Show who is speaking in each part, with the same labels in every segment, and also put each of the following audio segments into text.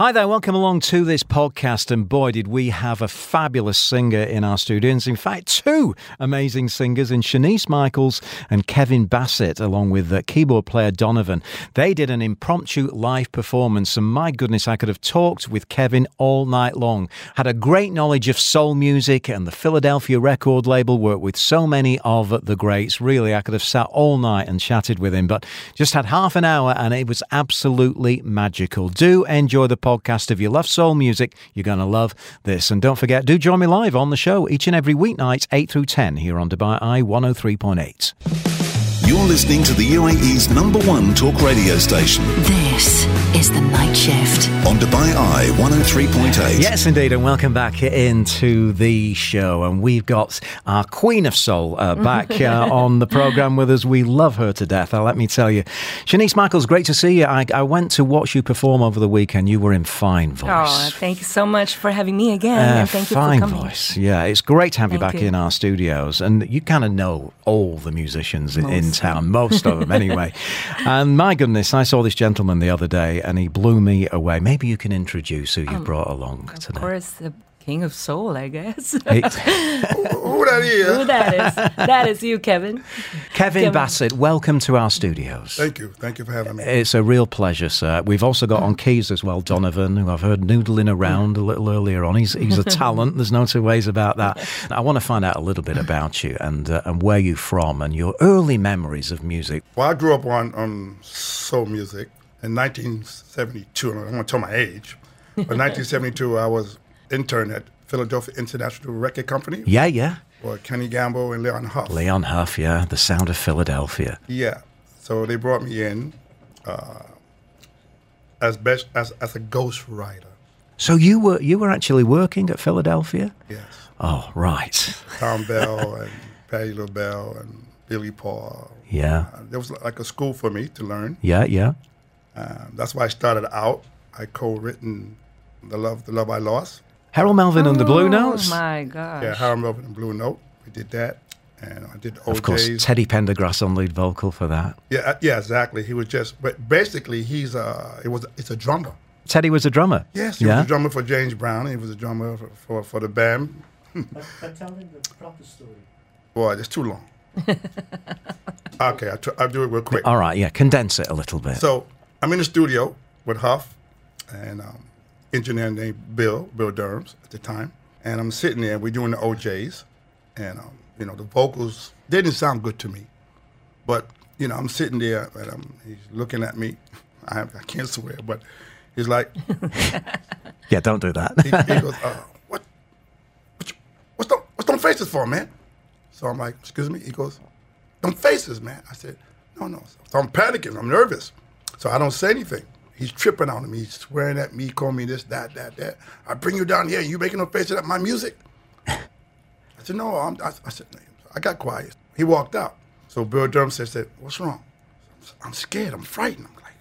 Speaker 1: Hi there, welcome along to this podcast. And boy, did we have a fabulous singer in our studios. In fact, two amazing singers in Shanice Michaels and Kevin Basset, along with uh, keyboard player Donovan. They did an impromptu live performance. And my goodness, I could have talked with Kevin all night long. Had a great knowledge of soul music and the Philadelphia record label, worked with so many of the greats. Really, I could have sat all night and chatted with him, but just had half an hour and it was absolutely magical. Do enjoy the podcast podcast. If you love soul music, you're going to love this. And don't forget, do join me live on the show each and every weeknight, 8 through 10, here on Dubai Eye 103.8.
Speaker 2: You're listening to the UAE's number one talk radio station.
Speaker 3: This is The Night Shift.
Speaker 2: On Dubai Eye 103.8.
Speaker 1: Yes, indeed, and welcome back into the show. And we've got our Queen of Soul uh, back uh, on the programme with us. We love her to death, uh, let me tell you. Shanice Michaels, great to see you. I, I, went to watch you perform over the weekend. You were in fine voice.
Speaker 4: Oh, thank you so much for having me again. Uh, and thank
Speaker 1: fine
Speaker 4: you for coming.
Speaker 1: Fine voice. Yeah, it's great to have thank you back you. in our studios. And you kind of know all the musicians Most. in town, most of them anyway. and my goodness, I saw this gentleman the other day and he blew me away. Maybe you can introduce who you um, brought along
Speaker 4: of
Speaker 1: today.
Speaker 4: Of course, the King of Soul, I guess. who,
Speaker 5: that is?
Speaker 4: Who that is? That is you, Kevin.
Speaker 1: Kevin, Kevin, Basset, welcome to our studios.
Speaker 5: Thank you. Thank you for having me.
Speaker 1: It's a real pleasure, sir. We've also got on keys as well Donovan, who I've heard noodling around a little earlier on. He's, he's a talent. There's no two ways about that. I want to find out a little bit about you and uh, and where you're from and your early memories of music.
Speaker 5: Well, I grew up on, on soul music in 1972. I don't want to tell my age. But 1972, I was intern at Philadelphia International Record Company.
Speaker 1: Yeah, yeah.
Speaker 5: Or Kenny Gamble and Leon Huff.
Speaker 1: Leon Huff, yeah, the sound of Philadelphia.
Speaker 5: Yeah. So they brought me in uh, as best as as a ghost writer.
Speaker 1: So you were you were actually working at Philadelphia?
Speaker 5: Yes.
Speaker 1: Oh, right.
Speaker 5: Thom Bell and Patti LaBelle and Billy Paul.
Speaker 1: Yeah.
Speaker 5: Uh, there was like a school for me to learn.
Speaker 1: Yeah, yeah.
Speaker 5: Um, that's why I started out. I co-written the love the love I lost
Speaker 1: Harold Melvin and the Blue Notes.
Speaker 4: Oh
Speaker 1: Notes.
Speaker 4: my gosh.
Speaker 5: Yeah, Harold Melvin and Blue Note. We did that, and I did O'Jays.
Speaker 1: Of course, Teddy Pendergrass on lead vocal for that.
Speaker 5: Yeah, uh, yeah, exactly. He was just, but basically, he's a. It was. It's a drummer.
Speaker 1: Teddy was a drummer.
Speaker 5: Yes, he
Speaker 1: yeah?
Speaker 5: was a drummer for James Brown. He was a drummer for for, for the band.
Speaker 6: but, tell him the proper story.
Speaker 5: Boy, it's too long. okay, I'll, tr- I'll do it real quick.
Speaker 1: All right, yeah, condense it a little bit.
Speaker 5: So I'm in the studio with Huff and um, engineer named Bill, Bill Durhams at the time. And I'm sitting there, we're doing the O'Jays, and um, you know, the vocals didn't sound good to me. But, you know, I'm sitting there and I'm, he's looking at me. I, I can't swear, but he's like,
Speaker 1: Yeah, don't do that.
Speaker 5: he, he goes, uh, what, what you, what's, them, what's them faces for, man? So I'm like, excuse me? He goes, them faces, man. I said, no, no. So I'm panicking, I'm nervous. So I don't say anything. He's tripping on me. He's swearing at me, calling me this, that, that, that. I bring you down here, you making no faces at my music. I said, no, I'm, I, I said, I got quiet. He walked out. So Bill Durham said, said what's wrong? I'm scared. I'm frightened. I'm like,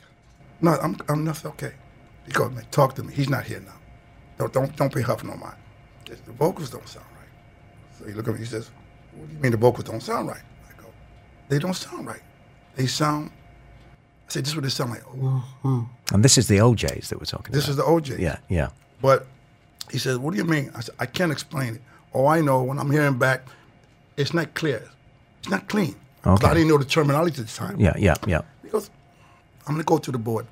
Speaker 5: no, I'm, I'm not okay. He goes, man, talk to me. He's not here now. Don't, don't, don't pay Huff no mind. The vocals don't sound right. So he looked at me. He says, what do you mean the vocals don't sound right? I go, they don't sound right. They sound. I this is what they sound like. Oh,
Speaker 1: and this is the O'Jays that we're talking
Speaker 5: this
Speaker 1: about.
Speaker 5: This is the OJ.
Speaker 1: Yeah, yeah.
Speaker 5: But he says, what do you mean? I said, I can't explain it. All I know when I'm hearing back, it's not clear. It's not clean.
Speaker 1: Okay.
Speaker 5: I didn't know the terminology at the time.
Speaker 1: Yeah, yeah, yeah.
Speaker 5: Because I'm gonna go to the board.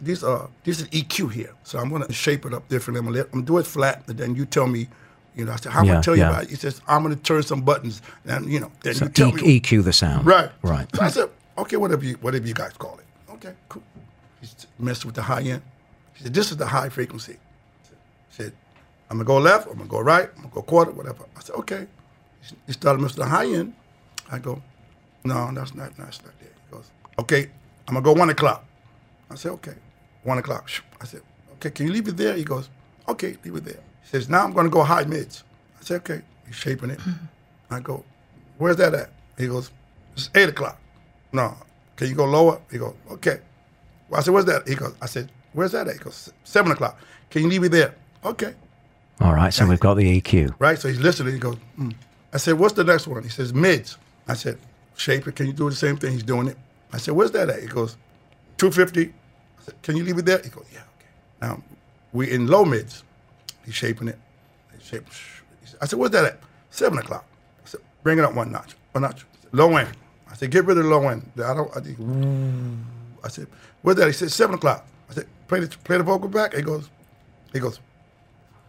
Speaker 5: These are this is EQ here, so I'm gonna shape it up differently. I'm gonna let, I'm do it flat, and then you tell me, you know. I said, how am I
Speaker 1: Yeah,
Speaker 5: gonna tell you
Speaker 1: yeah.
Speaker 5: about it? He says, I'm gonna turn some buttons, and you know, then
Speaker 1: So
Speaker 5: you tell
Speaker 1: E-
Speaker 5: me.
Speaker 1: EQ the sound.
Speaker 5: Right.
Speaker 1: Right.
Speaker 5: So I said, okay, whatever you whatever you guys call it. Okay, cool. He messed with the high end. He said, this is the high frequency. He said, I'm gonna go left, I'm gonna go right, I'm gonna go quarter, whatever. I said, okay. He started messing with the high end. I go, no, that's not that's not there. He goes, okay, I'm gonna go one o'clock. I said, okay, one o'clock. I said, okay, can you leave it there? He goes, okay, leave it there. He says, now I'm gonna go high mids. I said, okay. He's shaping it. Mm-hmm. I go, where's that at? He goes, it's eight o'clock. No, can you go lower? He goes, okay. Well, I said, where's that? He goes, I said, where's that at? He goes, seven o'clock. Can you leave me there? Okay.
Speaker 1: All right, so we've got the EQ.
Speaker 5: Right? So he's listening. He goes, hmm. I said, what's the next one? He says, mids. I said, Shaper, can you do the same thing? He's doing it. I said, where's that at? He goes, 250. I said, can you leave it there? He goes, yeah, okay. Now, we in low mids. He's shaping it. He's shaping. I said, where's that at? 7 o'clock. I said, bring it up one notch. One notch. Said, low end. I said, get rid of the low end. I don't, I think, I said, where's that? He said, 7 o'clock. I said, play the, play the vocal back. He goes, he goes,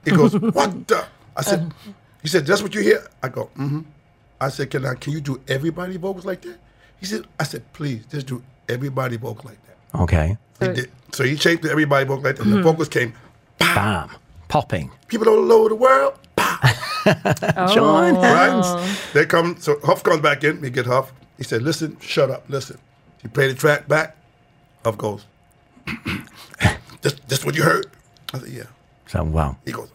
Speaker 5: he goes, what the? I said, he said, that's what you hear? I go, mm-hmm. I said, can I, can you do everybody vocals like that? He said, I said, please, just do everybody vocal like that.
Speaker 1: Okay.
Speaker 5: He did. So he shaped the everybody vocal like that, and the vocals came,
Speaker 1: Bam. Popping.
Speaker 5: people all over the world, pow,
Speaker 1: John.
Speaker 5: right? They come, so Huff comes back in, we get Huff. He said, listen, shut up, listen. He played the track back, Huff goes, this, this what you heard? I said, yeah.
Speaker 1: So, wow.
Speaker 5: He goes,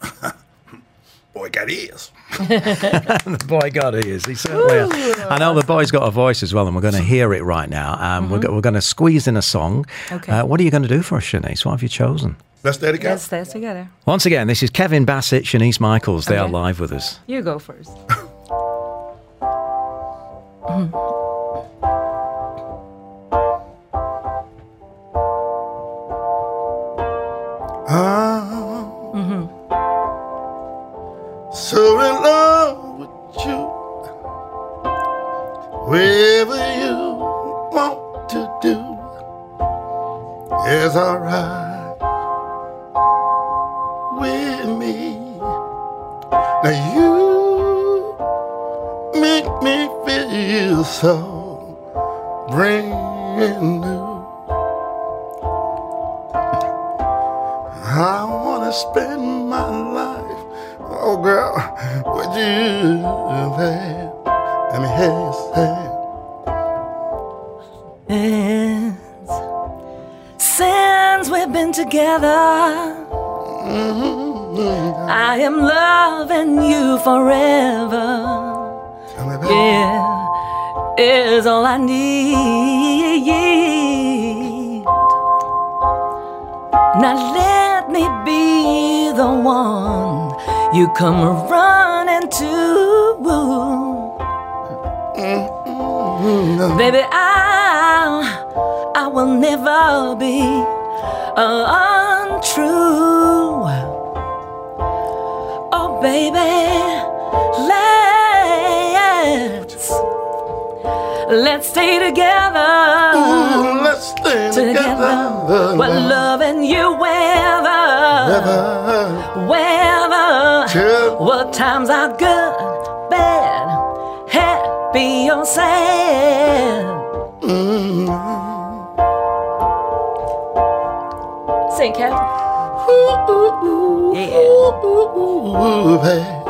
Speaker 5: boy, got ears.
Speaker 1: The boy got ears. He certainly has. I know the boy's got a voice as well, and we're going to hear it right now. Um, we're, we're going to squeeze in a song.
Speaker 4: Okay.
Speaker 1: Uh, what are you going to do for us, Shanice? What have you chosen?
Speaker 5: Let's stay together.
Speaker 4: Let's stay together.
Speaker 1: Once again, this is Kevin Basset, Shanice Michaels. They are live with us.
Speaker 4: You go first.
Speaker 5: I'm so in love with you. Whatever you want to do is alright with me. Now you make me feel so brand new. Spend my life, oh girl, with you, babe. Let me hear you say,
Speaker 4: Since we've been together, mm-hmm. I am loving you forever.
Speaker 5: tell me, babe.
Speaker 4: Yeah, is all I need. Now let me be the one you come running to. Mm-hmm. Baby, I, I will never be uh, untrue. Oh, baby, let's let's stay together.
Speaker 5: Ooh, let's stay
Speaker 4: Together,
Speaker 5: together.
Speaker 4: we're loving you weather,
Speaker 5: Together.
Speaker 4: weather.
Speaker 5: Till-
Speaker 4: What times are good, bad, happy or sad. Mm-hmm. Sing, Cat. Yeah.
Speaker 5: Ooh, babe.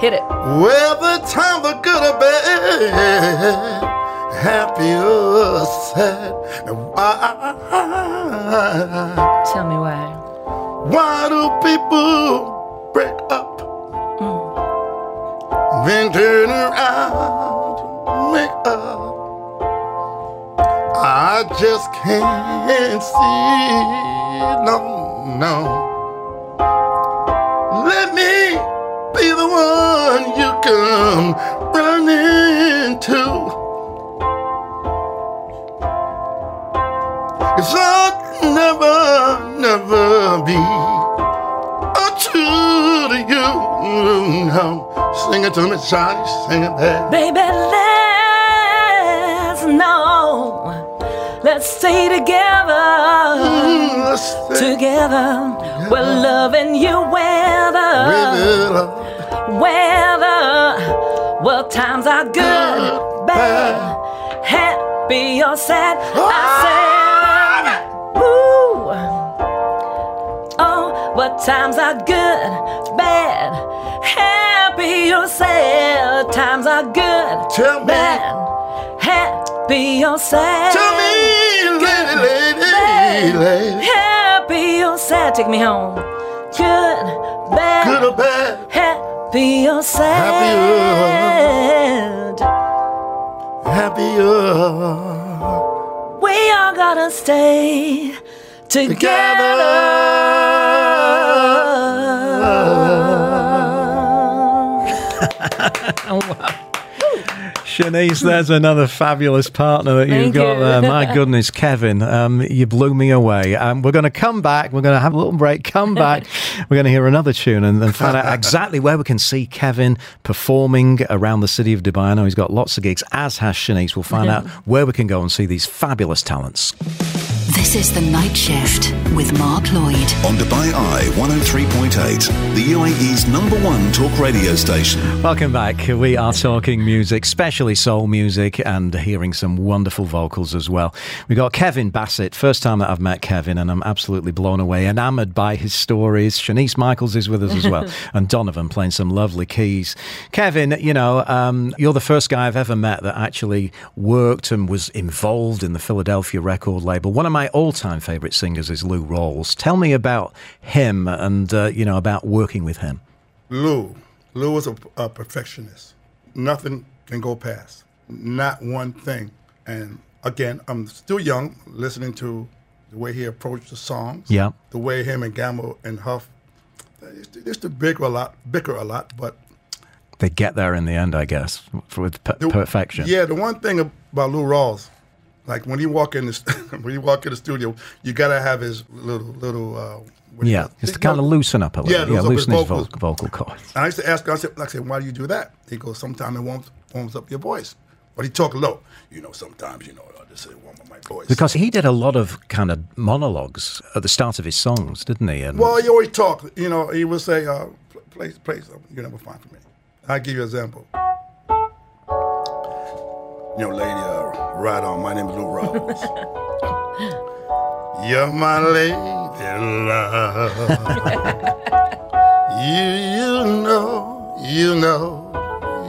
Speaker 4: Hit it.
Speaker 5: Whether times are good or bad, happy or sad. And why,
Speaker 4: Tell me why.
Speaker 5: why do people break up? Mm. Then turn around to make up. I just can't see, Sing it to me, Johnny, sing it back.
Speaker 4: Baby, let's know. Let's stay together.
Speaker 5: Mm-hmm, let's stay
Speaker 4: Together. We're loving you weather.
Speaker 5: with uh, it.
Speaker 4: Weather. Well, times are good, bad, happy or sad. Oh, I said, woo. Oh, what times are good, bad, happy or sad. Times are good,
Speaker 5: Tell me.
Speaker 4: bad, happy or sad.
Speaker 5: Tell me, lady, lady, lady,
Speaker 4: Happy or sad, take me home. Good, bad,
Speaker 5: good or bad,
Speaker 4: happy or sad.
Speaker 5: happier.
Speaker 4: We all gotta stay together.
Speaker 1: Shanice, there's another fabulous partner that you've
Speaker 4: Thank
Speaker 1: got
Speaker 4: you.
Speaker 1: there. My goodness, Kevin, um, you blew me away. Um, we're going to come back. We're going to have a little break. Come back. we're going to hear another tune and, and find out exactly where we can see Kevin performing around the city of Dubai. I know he's got lots of gigs, as has Shanice. We'll find out where we can go and see these fabulous talents.
Speaker 3: This is The Night Shift with Mark Lloyd.
Speaker 2: On Dubai Eye 103.8, the UAE's number one talk radio station.
Speaker 1: Welcome back. We are talking music, especially soul music, and hearing some wonderful vocals as well. We got Kevin Basset. First time that I've met Kevin, and I'm absolutely blown away, enamored by his stories. Shanice Michaels is with us as well, and Donovan playing some lovely keys. Kevin, you know, um, you're the first guy I've ever met that actually worked and was involved in the Philadelphia record label. One of my all-time favorite singers is Lou Rawls. Tell me about him and uh, you know about working with him.
Speaker 5: Lou, Lou was a, a perfectionist. Nothing can go past. Not one thing. And again, I'm still young, listening to the way he approached the songs.
Speaker 1: Yeah.
Speaker 5: The way him and Gamble and Huff, they used to, they used to bicker a lot, bicker a lot, but
Speaker 1: they get there in the end, I guess, with per-
Speaker 5: the-
Speaker 1: perfection.
Speaker 5: Yeah, the one thing about Lou Rawls, like when you walk in the when you walk in the studio, you gotta have his little little. Uh, what
Speaker 1: Yeah, just to kind of loosen up a little.
Speaker 5: Yeah, loosen his
Speaker 1: loosen his vocal, vocal cords.
Speaker 5: And I used to ask him, I said, like I said, why do you do that? He goes, sometimes it warms, warms up your voice. But he talk low. You know, sometimes, you know, I just say warm up my voice.
Speaker 1: Because he did a lot of kind of monologues at the start of his songs, didn't he? And
Speaker 5: well, he always talk. You know, he would say, uh, pl- play, play something you never find for me. I'll give you an example. You know, lady, uh, right on. My name is Lou Rawls. You're my lady love. you, you know, you know,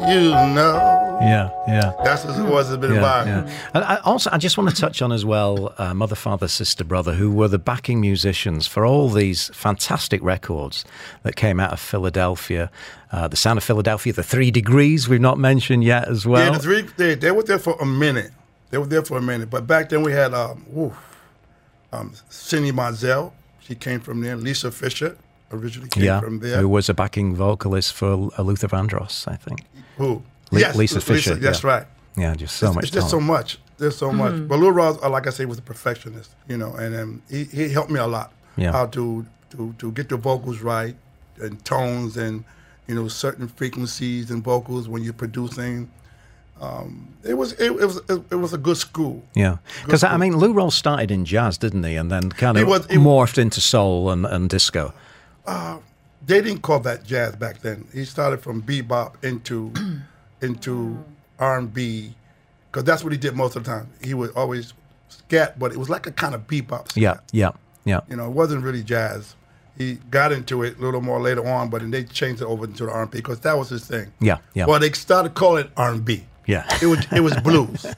Speaker 5: you know.
Speaker 1: Yeah, yeah.
Speaker 5: That's his voice has been
Speaker 1: Yeah,
Speaker 5: by.
Speaker 1: yeah. And I, also, I just want to touch on as well uh, Mother, Father, Sister, Brother, who were the backing musicians for all these fantastic records that came out of Philadelphia. Uh, the Sound of Philadelphia, The Three Degrees, we've not mentioned yet as well.
Speaker 5: yeah, the three they, they were there for a minute. They were there for a minute. But back then we had um, um Cindy Mizelle. She came from there. Lisa Fischer originally came
Speaker 1: yeah,
Speaker 5: from there.
Speaker 1: who was a backing vocalist for Luther Vandross, I think.
Speaker 5: Who?
Speaker 1: Le- Lisa Fischer,
Speaker 5: that's
Speaker 1: yeah.
Speaker 5: right.
Speaker 1: Yeah, just so
Speaker 5: it's,
Speaker 1: much
Speaker 5: it's just so much. There's so much. But Lou Rawls, uh, like I say, was a perfectionist, you know, and um, he, he helped me a lot
Speaker 1: Yeah.
Speaker 5: how to, to to get the vocals right and tones and you know certain frequencies and vocals when you're producing. Um, it was it, it was it, was a good school.
Speaker 1: Yeah, because I mean, Lou Rawls started in jazz, didn't he? And then kind
Speaker 5: He
Speaker 1: of
Speaker 5: was- he-
Speaker 1: morphed into soul and, and disco.
Speaker 5: They didn't call that jazz back then. He started from bebop into into R and B, because that's what he did most of the time. He would always scat, but it was like a kind of bebop. Scat.
Speaker 1: Yeah, yeah, yeah.
Speaker 5: You know, it wasn't really jazz. He got into it a little more later on, but then they changed it over into the R&B because that was his thing.
Speaker 1: Yeah, yeah.
Speaker 5: Well, they started calling it R&B.
Speaker 1: Yeah.
Speaker 5: It was it was blues.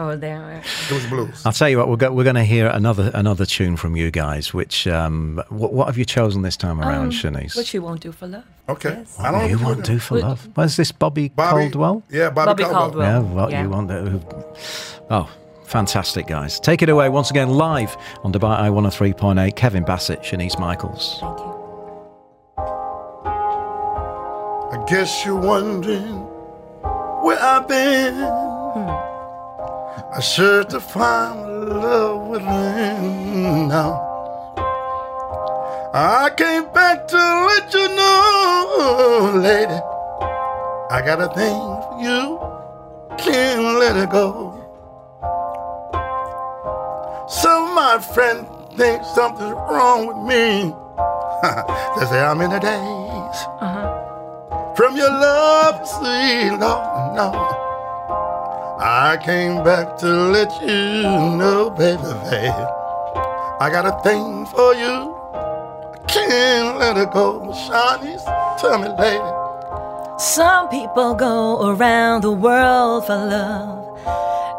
Speaker 4: Oh, there.
Speaker 5: It was blues.
Speaker 1: I'll tell you what, we're, go- we're going to hear another another tune from you guys. Which um, what, what have you chosen this time around, Shanice?
Speaker 4: What you won't do for love.
Speaker 5: Okay.
Speaker 4: Yes.
Speaker 5: I don't
Speaker 1: you won't do for
Speaker 4: Would-
Speaker 1: love. Where's this Bobby,
Speaker 5: Bobby
Speaker 1: Caldwell?
Speaker 5: Yeah, Bobby,
Speaker 4: Bobby
Speaker 5: Caldwell.
Speaker 4: Caldwell.
Speaker 1: Yeah, what
Speaker 4: Yeah.
Speaker 1: you want? Uh, oh, fantastic, guys! Take it away once again, live on Dubai Eye 103.8. Kevin Basset, Shanice Michaels.
Speaker 4: Thank you.
Speaker 5: I guess you're wondering where I've been. I searched to find love within now. I came back to let you know, lady. I got a thing for you, can't let it go. Some of my friends think something's wrong with me. they say I'm in the days from your love, sweet Lord, no. I came back to let you know, baby, baby. I got a thing for you. Can't let it go. Shanice, tell me, lady.
Speaker 4: Some people go around the world for love,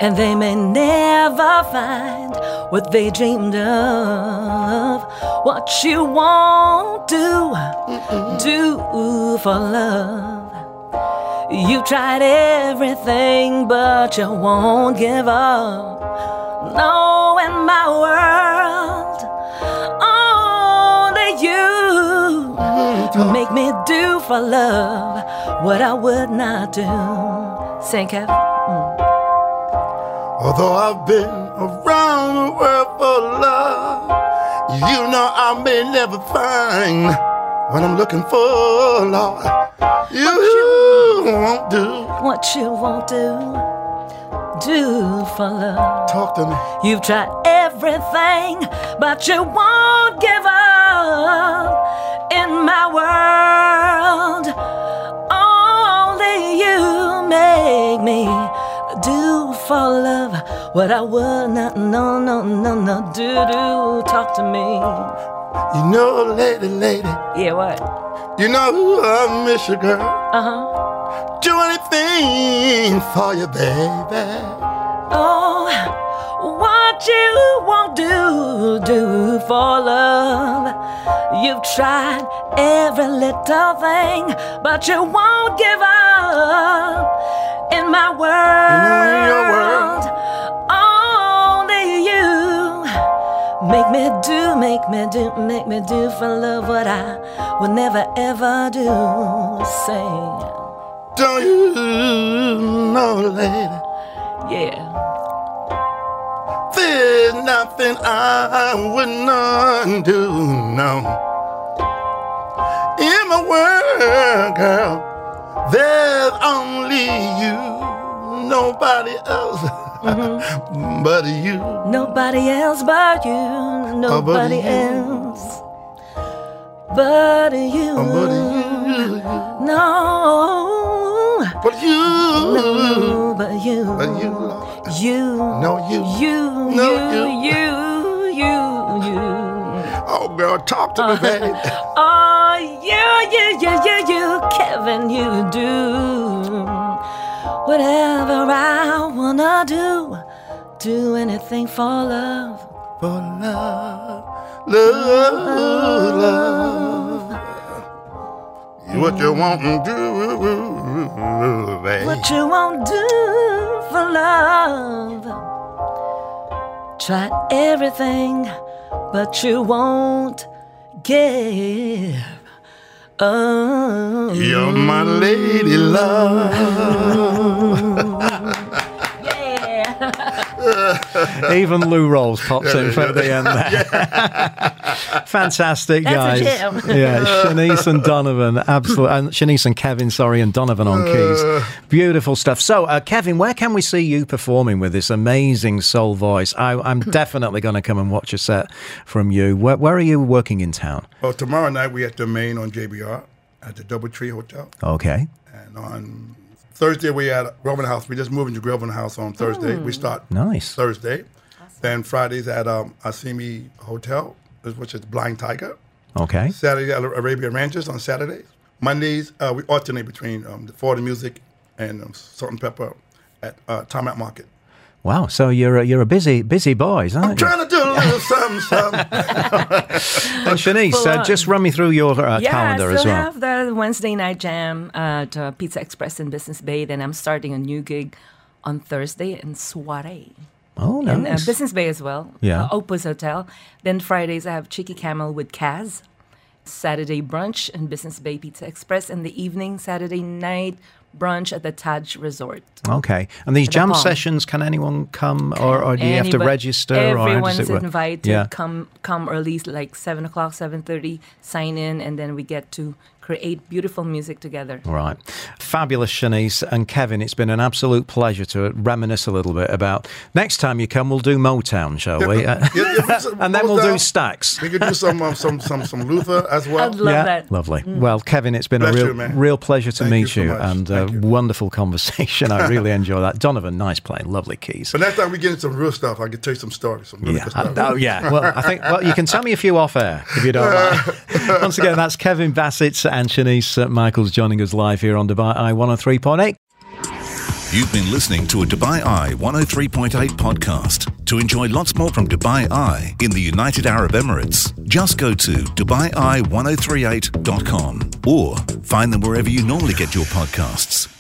Speaker 4: and they may never find what they dreamed of. What you won't do, do for love. You tried everything, but you won't give up. No, in my world, only you make me do for love what I would not do. Sing, Kev.
Speaker 5: Although I've been around the world for love, you know I may never find what I'm looking for, Lord. You, won't do.
Speaker 4: What you won't do, do for love.
Speaker 5: Talk to me.
Speaker 4: You've tried everything, but you won't give up in my world. For love what I would not, no, no, no, no, do, do. Talk to me.
Speaker 5: You know, lady, lady,
Speaker 4: Yeah, what?
Speaker 5: you know I miss you, girl.
Speaker 4: Uh huh.
Speaker 5: Do anything for you, baby.
Speaker 4: Oh, what you won't do, do for love. You've tried every little thing, but you won't give up in my world.
Speaker 5: In your world.
Speaker 4: Only you make me do, make me do, make me do for love what I would never ever do. Say,
Speaker 5: Don't you know, lady,
Speaker 4: yeah.
Speaker 5: there's nothing I would not do, no. In my world, girl, there's only you, nobody else mm-hmm. but you.
Speaker 4: Nobody else but you. Nobody
Speaker 5: you.
Speaker 4: else but you.
Speaker 5: Oh, but you,
Speaker 4: No.
Speaker 5: but you,
Speaker 4: No, but you.
Speaker 5: but you.
Speaker 4: You.
Speaker 5: No, you.
Speaker 4: You.
Speaker 5: No,
Speaker 4: you.
Speaker 5: you.
Speaker 4: You. You. You.
Speaker 5: Oh, girl, talk to me, uh, baby.
Speaker 4: Oh, you, you, you, you, you, Kevin, you do whatever I wanna do. Do anything for love.
Speaker 5: For love, love, love. What you want to do, baby.
Speaker 4: What you won't do for love. Try everything, but you won't give. Oh,
Speaker 5: You're my lady love.
Speaker 4: yeah.
Speaker 1: Even Lou Rawls pops in for the end there. Fantastic,
Speaker 4: That's
Speaker 1: guys.
Speaker 4: jam.
Speaker 1: yeah, Shanice and Donovan, absolutely. And Shanice and Kevin, sorry, and Donovan on keys. Beautiful stuff. So, uh, Kevin, where can we see you performing with this amazing soul voice? I, I'm definitely going to come and watch a set from you. Where, where are you working in town?
Speaker 5: Well, tomorrow night we're at the main on JBR at the Doubletree Hotel.
Speaker 1: Okay.
Speaker 5: And on Thursday we at Grosvenor House. We just moving to Grosvenor House on Thursday. We start
Speaker 1: Nice.
Speaker 5: Thursday. Then Fridays at um, Asimi Hotel, which is Blind Tiger.
Speaker 1: Okay.
Speaker 5: Saturday at Arabian Ranches on Saturdays. Mondays uh, we alternate between um, the Florida Music and um, Salt and Pepper at uh, Time Out Market.
Speaker 1: Wow. So you're a, you're a busy busy boys, aren't
Speaker 5: I'm
Speaker 1: you?
Speaker 5: trying to do a little something, something.
Speaker 1: And Shanice,
Speaker 4: Full
Speaker 1: uh, just run me through your uh,
Speaker 4: Yeah,
Speaker 1: calendar
Speaker 4: I
Speaker 1: as
Speaker 4: still
Speaker 1: well.
Speaker 4: have the Wednesday night jam at uh, Pizza Express in Business Bay. Then I'm starting a new gig on Thursday in Soiree.
Speaker 1: Oh, nice.
Speaker 4: in uh. Business Bay as well.
Speaker 1: Yeah.
Speaker 4: Uh, Opus Hotel. Then Fridays I have Cheeky Camel with Kaz. Saturday brunch in Business Bay Pizza Express. In the evening, Saturday night brunch at the Taj Resort.
Speaker 1: Okay. And these jam
Speaker 4: Palm.
Speaker 1: sessions, can anyone come or, or do you have to register?
Speaker 4: Everyone's invited.
Speaker 1: Yeah.
Speaker 4: Come come early, like seven o'clock, seven thirty. Sign in, and then we get to create beautiful music together.
Speaker 1: Right. Fabulous, Shanice and Kevin. It's been an absolute pleasure to reminisce a little bit about. Next time you come, we'll do Motown, shall we? Uh,
Speaker 5: Yeah, yeah,
Speaker 1: and then we'll do
Speaker 5: Motown.
Speaker 1: Stax.
Speaker 5: We could do some um, some some some Luther as well.
Speaker 4: I'd love
Speaker 1: yeah,
Speaker 4: that.
Speaker 1: lovely. Well, Kevin, it's been
Speaker 5: Bless
Speaker 1: a real,
Speaker 5: you,
Speaker 1: real pleasure to
Speaker 5: Thank
Speaker 1: meet
Speaker 5: you so
Speaker 1: you,
Speaker 5: much.
Speaker 1: and a
Speaker 5: Thank you.
Speaker 1: wonderful conversation. I really enjoy that. Donovan, nice playing, lovely keys.
Speaker 5: But next time we get into some real stuff, I can tell you some stories. Some really
Speaker 1: Yeah.
Speaker 5: good
Speaker 1: Uh, oh, yeah. Well, I think well, you can tell me a few off air if you don't mind. Once again, that's Kevin Basset and Shanice uh, Michaels joining us live here on Dubai Eye 103.8.
Speaker 2: You've been listening to a Dubai Eye 103.8 podcast. To enjoy lots more from Dubai Eye in the United Arab Emirates, just go to DubaiEye1038.com or find them wherever you normally get your podcasts.